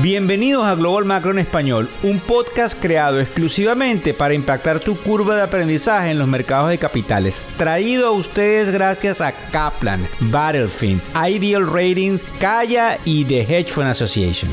Bienvenidos a Global Macro en Español, un podcast creado exclusivamente para impactar tu curva de aprendizaje en los mercados de capitales. Traído a ustedes gracias a Kaplan, Battlefield, Ideal Ratings, Kaya y The Hedge Fund Association.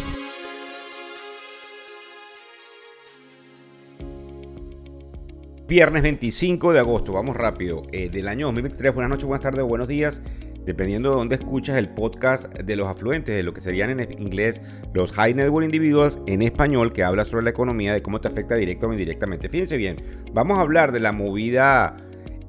Viernes 25 de agosto, vamos rápido, eh, del año 2023. Buenas noches, buenas tardes, buenos días dependiendo de dónde escuchas el podcast de los afluentes, de lo que serían en inglés los High Network Individuals, en español que habla sobre la economía, de cómo te afecta directo o indirectamente. Fíjense bien, vamos a hablar de la movida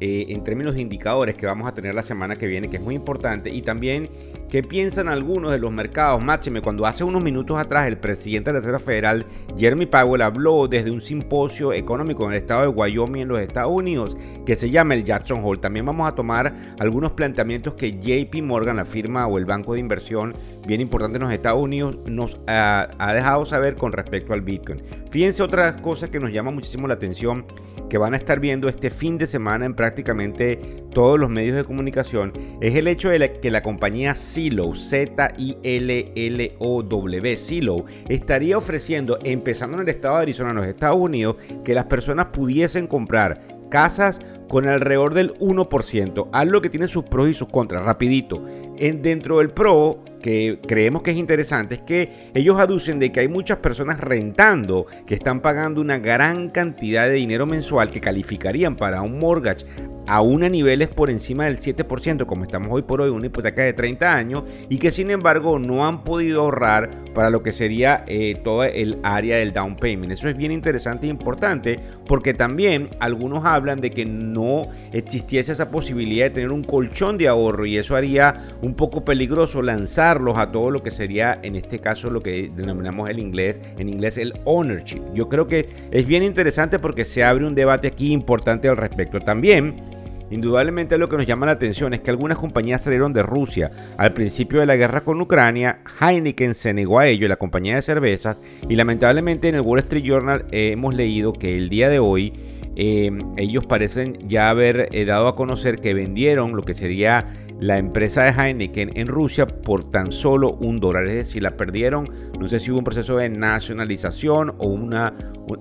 eh, en términos de indicadores que vamos a tener la semana que viene, que es muy importante, y también ¿Qué piensan algunos de los mercados? Máxime, cuando hace unos minutos atrás el presidente de la Reserva Federal, Jeremy Powell, habló desde un simposio económico en el estado de Wyoming, en los Estados Unidos, que se llama el Jackson Hole. También vamos a tomar algunos planteamientos que JP Morgan, la firma o el banco de inversión bien importante en los Estados Unidos, nos ha, ha dejado saber con respecto al Bitcoin. Fíjense otras cosas que nos llama muchísimo la atención que van a estar viendo este fin de semana en prácticamente todos los medios de comunicación es el hecho de que la compañía Z-I-L-L-O-W, Silo, estaría ofreciendo, empezando en el estado de Arizona, en los Estados Unidos, que las personas pudiesen comprar casas con alrededor del 1%. Algo que tiene sus pros y sus contras, rapidito. En, dentro del pro, que creemos que es interesante, es que ellos aducen de que hay muchas personas rentando que están pagando una gran cantidad de dinero mensual que calificarían para un mortgage aún a niveles por encima del 7%, como estamos hoy por hoy, una hipoteca de 30 años, y que sin embargo no han podido ahorrar para lo que sería eh, toda el área del down payment. Eso es bien interesante e importante, porque también algunos hablan de que no existiese esa posibilidad de tener un colchón de ahorro, y eso haría un poco peligroso lanzarlos a todo lo que sería, en este caso, lo que denominamos el inglés, en inglés el ownership. Yo creo que es bien interesante porque se abre un debate aquí importante al respecto. También Indudablemente lo que nos llama la atención es que algunas compañías salieron de Rusia. Al principio de la guerra con Ucrania, Heineken se negó a ello, la compañía de cervezas, y lamentablemente en el Wall Street Journal hemos leído que el día de hoy eh, ellos parecen ya haber eh, dado a conocer que vendieron lo que sería la empresa de Heineken en Rusia por tan solo un dólar. Es decir, la perdieron. No sé si hubo un proceso de nacionalización o una,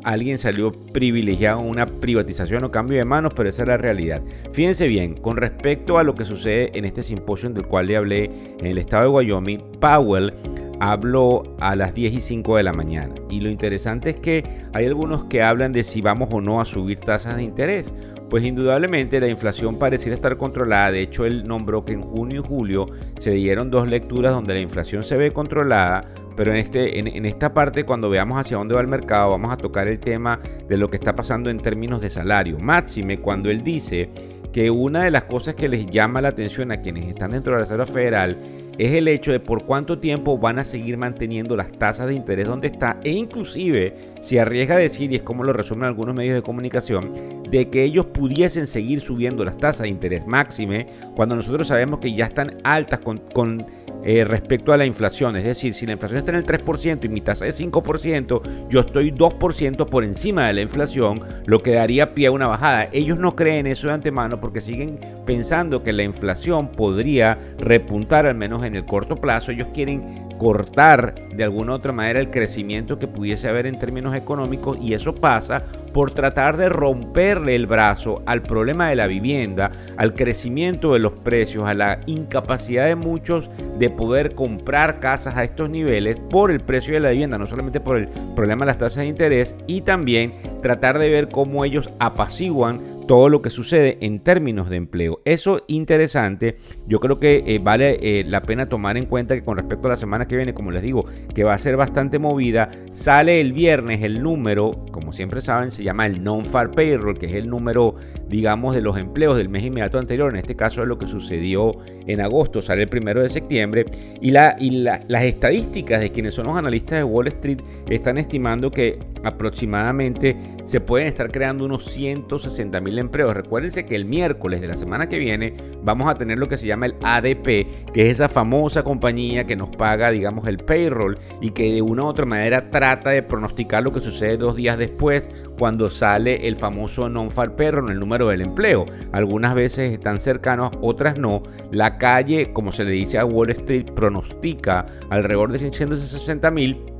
alguien salió privilegiado en una privatización o cambio de manos, pero esa es la realidad. Fíjense bien, con respecto a lo que sucede en este simposio del cual le hablé en el estado de Wyoming, Powell habló a las 10 y 5 de la mañana. Y lo interesante es que hay algunos que hablan de si vamos o no a subir tasas de interés. Pues indudablemente la inflación pareciera estar controlada. De hecho, él nombró que en junio y julio se dieron dos lecturas donde la inflación se ve controlada. Pero en, este, en, esta parte, cuando veamos hacia dónde va el mercado, vamos a tocar el tema de lo que está pasando en términos de salario. Máxime, cuando él dice que una de las cosas que les llama la atención a quienes están dentro de la Reserva Federal es el hecho de por cuánto tiempo van a seguir manteniendo las tasas de interés donde está e inclusive se arriesga a decir, y es como lo resumen algunos medios de comunicación, de que ellos pudiesen seguir subiendo las tasas de interés máxime cuando nosotros sabemos que ya están altas con, con eh, respecto a la inflación. Es decir, si la inflación está en el 3% y mi tasa es 5%, yo estoy 2% por encima de la inflación, lo que daría pie a una bajada. Ellos no creen eso de antemano porque siguen pensando que la inflación podría repuntar al menos en el corto plazo. Ellos quieren cortar de alguna u otra manera el crecimiento que pudiese haber en términos económicos y eso pasa por tratar de romperle el brazo al problema de la vivienda, al crecimiento de los precios, a la incapacidad de muchos de poder comprar casas a estos niveles por el precio de la vivienda, no solamente por el problema de las tasas de interés y también tratar de ver cómo ellos apaciguan todo lo que sucede en términos de empleo. Eso interesante, yo creo que eh, vale eh, la pena tomar en cuenta que con respecto a la semana que viene, como les digo, que va a ser bastante movida, sale el viernes el número, como siempre saben, se llama el non-far payroll, que es el número, digamos, de los empleos del mes inmediato anterior, en este caso es lo que sucedió en agosto, sale el primero de septiembre, y, la, y las estadísticas de quienes son los analistas de Wall Street están estimando que aproximadamente se pueden estar creando unos 160 mil empleos. Recuérdense que el miércoles de la semana que viene vamos a tener lo que se llama el ADP, que es esa famosa compañía que nos paga, digamos, el payroll y que de una u otra manera trata de pronosticar lo que sucede dos días después cuando sale el famoso non-farm payroll, el número del empleo. Algunas veces están cercanos, otras no. La calle, como se le dice a Wall Street, pronostica alrededor de 160 mil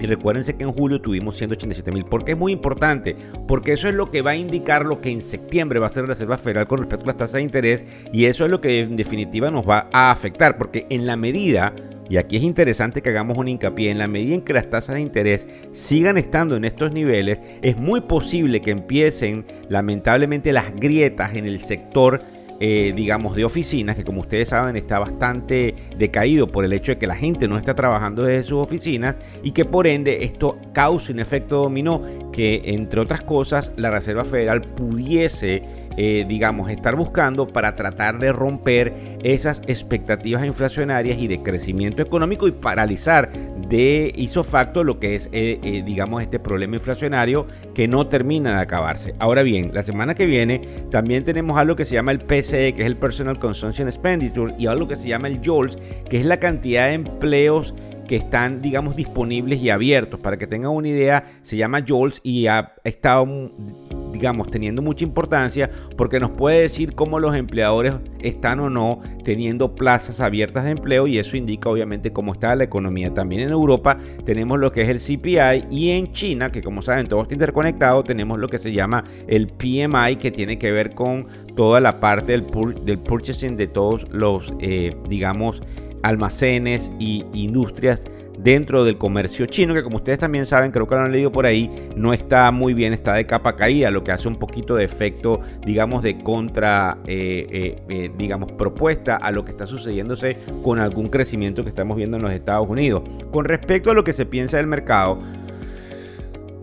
Y recuérdense que en julio tuvimos 187 mil. ¿Por qué es muy importante? Porque eso es lo que va a indicar lo que en septiembre va a ser la Reserva Federal con respecto a las tasas de interés. Y eso es lo que en definitiva nos va a afectar. Porque en la medida y aquí es interesante que hagamos un hincapié, en la medida en que las tasas de interés sigan estando en estos niveles, es muy posible que empiecen lamentablemente las grietas en el sector eh, digamos, de oficinas, que como ustedes saben está bastante decaído por el hecho de que la gente no está trabajando desde sus oficinas y que por ende esto causa un efecto dominó que, entre otras cosas, la Reserva Federal pudiese eh, digamos, estar buscando para tratar de romper esas expectativas inflacionarias y de crecimiento económico y paralizar de isofacto lo que es, eh, eh, digamos, este problema inflacionario que no termina de acabarse. Ahora bien, la semana que viene también tenemos algo que se llama el PCE, que es el Personal Consumption Expenditure, y algo que se llama el JOLS, que es la cantidad de empleos que están, digamos, disponibles y abiertos. Para que tengan una idea, se llama JOLS y ha estado digamos, teniendo mucha importancia porque nos puede decir cómo los empleadores están o no teniendo plazas abiertas de empleo y eso indica obviamente cómo está la economía. También en Europa tenemos lo que es el CPI y en China, que como saben todo está interconectado, tenemos lo que se llama el PMI que tiene que ver con toda la parte del, del purchasing de todos los, eh, digamos, almacenes y industrias dentro del comercio chino, que como ustedes también saben, creo que lo han leído por ahí, no está muy bien, está de capa caída, lo que hace un poquito de efecto, digamos, de contra, eh, eh, eh, digamos, propuesta a lo que está sucediéndose con algún crecimiento que estamos viendo en los Estados Unidos. Con respecto a lo que se piensa del mercado,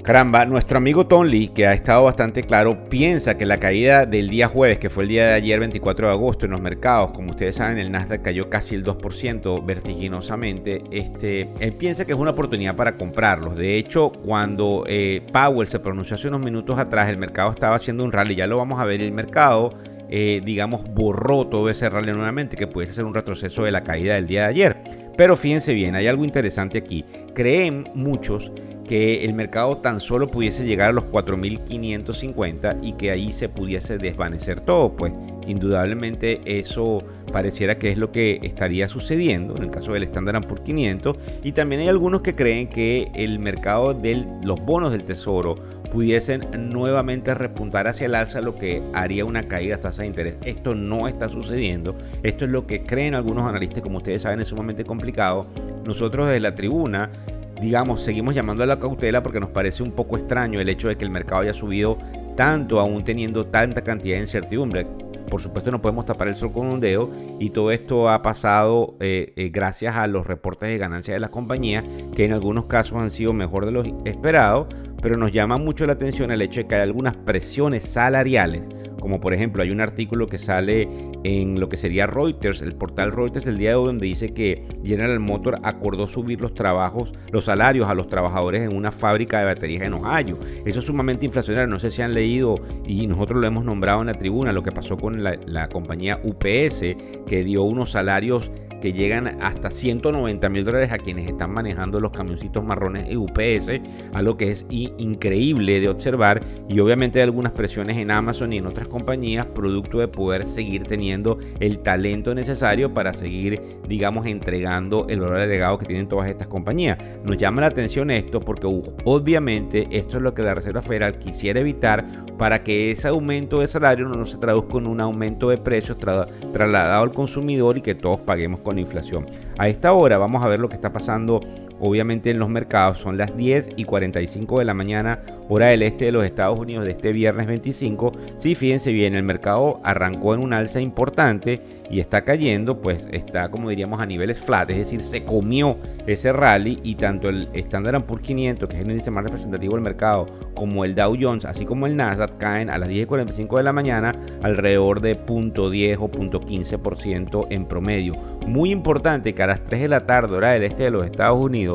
Caramba, nuestro amigo Tom Lee, que ha estado bastante claro, piensa que la caída del día jueves, que fue el día de ayer 24 de agosto en los mercados, como ustedes saben, el Nasdaq cayó casi el 2% vertiginosamente, este, él piensa que es una oportunidad para comprarlos. De hecho, cuando eh, Powell se pronunció hace unos minutos atrás, el mercado estaba haciendo un rally, ya lo vamos a ver, el mercado, eh, digamos, borró todo ese rally nuevamente, que puede ser un retroceso de la caída del día de ayer. Pero fíjense bien, hay algo interesante aquí. Creen muchos que el mercado tan solo pudiese llegar a los 4.550 y que ahí se pudiese desvanecer todo, pues indudablemente eso pareciera que es lo que estaría sucediendo en el caso del Standard Poor's 500 y también hay algunos que creen que el mercado de los bonos del tesoro pudiesen nuevamente repuntar hacia el alza, lo que haría una caída de tasa de interés. Esto no está sucediendo. Esto es lo que creen algunos analistas, como ustedes saben, es sumamente complicado. Nosotros desde la tribuna digamos, seguimos llamando a la cautela porque nos parece un poco extraño el hecho de que el mercado haya subido tanto aún teniendo tanta cantidad de incertidumbre. Por supuesto no podemos tapar el sol con un dedo y todo esto ha pasado eh, eh, gracias a los reportes de ganancias de las compañías que en algunos casos han sido mejor de lo esperado, pero nos llama mucho la atención el hecho de que hay algunas presiones salariales como por ejemplo hay un artículo que sale en lo que sería Reuters, el portal Reuters el día de hoy donde dice que General Motors acordó subir los trabajos, los salarios a los trabajadores en una fábrica de baterías en Ohio. Eso es sumamente inflacionario, no sé si han leído y nosotros lo hemos nombrado en la tribuna, lo que pasó con la, la compañía UPS que dio unos salarios que llegan hasta 190 mil dólares a quienes están manejando los camioncitos marrones e UPS, algo que es increíble de observar y obviamente hay algunas presiones en Amazon y en otras compañías producto de poder seguir teniendo el talento necesario para seguir, digamos, entregando el valor agregado que tienen todas estas compañías. Nos llama la atención esto porque obviamente esto es lo que la Reserva Federal quisiera evitar para que ese aumento de salario no se traduzca en un aumento de precios trasladado al consumidor y que todos paguemos con la inflación. A esta hora vamos a ver lo que está pasando obviamente en los mercados. Son las 10 y 45 de la mañana, hora del este de los Estados Unidos de este viernes 25. Sí, fíjense bien, el mercado arrancó en un alza importante y está cayendo, pues está como diríamos a niveles flat, es decir, se comió ese rally y tanto el Standard Poor's 500, que es el índice más representativo del mercado, como el Dow Jones, así como el Nasdaq, caen a las 10 y 45 de la mañana alrededor de 0.10 o 0.15% en promedio. Muy importante que a las 3 de la tarde, hora del este de los Estados Unidos,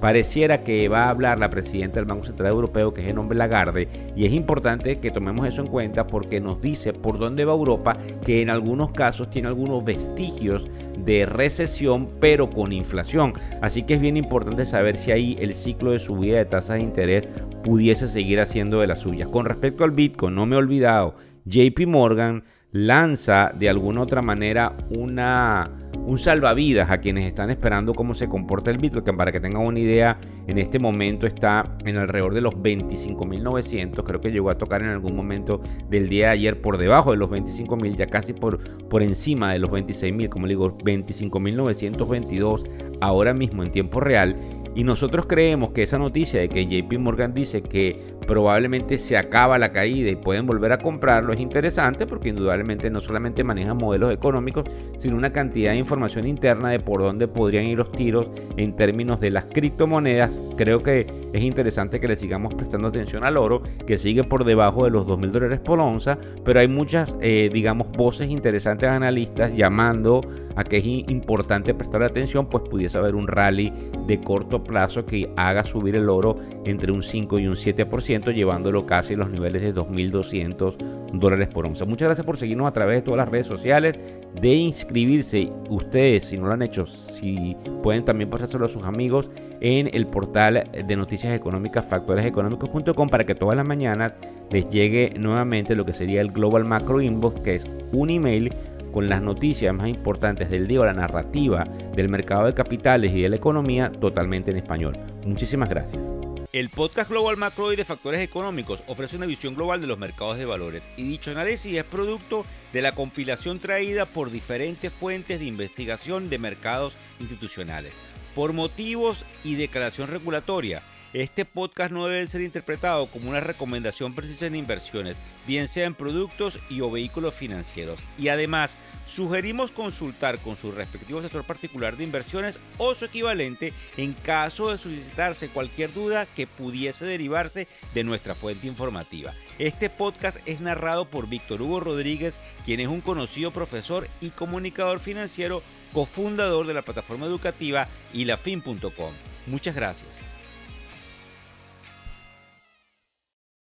pareciera que va a hablar la presidenta del Banco Central Europeo, que es el nombre Lagarde, y es importante que tomemos eso en cuenta porque nos dice por dónde va Europa, que en algunos casos tiene algunos vestigios de recesión, pero con inflación. Así que es bien importante saber si ahí el ciclo de subida de tasas de interés pudiese seguir haciendo de las suyas. Con respecto al Bitcoin, no me he olvidado, JP Morgan lanza de alguna otra manera una un salvavidas a quienes están esperando cómo se comporta el Bitcoin. Para que tengan una idea, en este momento está en alrededor de los 25.900. Creo que llegó a tocar en algún momento del día de ayer por debajo de los 25.000, ya casi por, por encima de los 26.000, como le digo, 25.922 ahora mismo en tiempo real. Y nosotros creemos que esa noticia de que JP Morgan dice que probablemente se acaba la caída y pueden volver a comprarlo es interesante porque indudablemente no solamente manejan modelos económicos, sino una cantidad de información interna de por dónde podrían ir los tiros en términos de las criptomonedas. Creo que es interesante que le sigamos prestando atención al oro, que sigue por debajo de los 2 mil dólares por onza, pero hay muchas, eh, digamos, voces interesantes analistas llamando a que es importante prestar atención, pues pudiese haber un rally de corto plazo que haga subir el oro entre un 5 y un 7%, llevándolo casi a los niveles de 2.200 dólares por onza. Muchas gracias por seguirnos a través de todas las redes sociales, de inscribirse ustedes, si no lo han hecho, si pueden también pasárselo a sus amigos en el portal de noticias económicas factoreseconómicos.com para que todas las mañanas les llegue nuevamente lo que sería el Global Macro Inbox, que es un email con las noticias más importantes del día la narrativa del mercado de capitales y de la economía totalmente en español. Muchísimas gracias. El podcast Global Macro de Factores Económicos ofrece una visión global de los mercados de valores y dicho análisis es producto de la compilación traída por diferentes fuentes de investigación de mercados institucionales. Por motivos y declaración regulatoria, este podcast no debe ser interpretado como una recomendación precisa en inversiones, bien sea en productos y o vehículos financieros. Y además, sugerimos consultar con su respectivo asesor particular de inversiones o su equivalente en caso de suscitarse cualquier duda que pudiese derivarse de nuestra fuente informativa. Este podcast es narrado por Víctor Hugo Rodríguez, quien es un conocido profesor y comunicador financiero, cofundador de la plataforma educativa ilafin.com. Muchas gracias.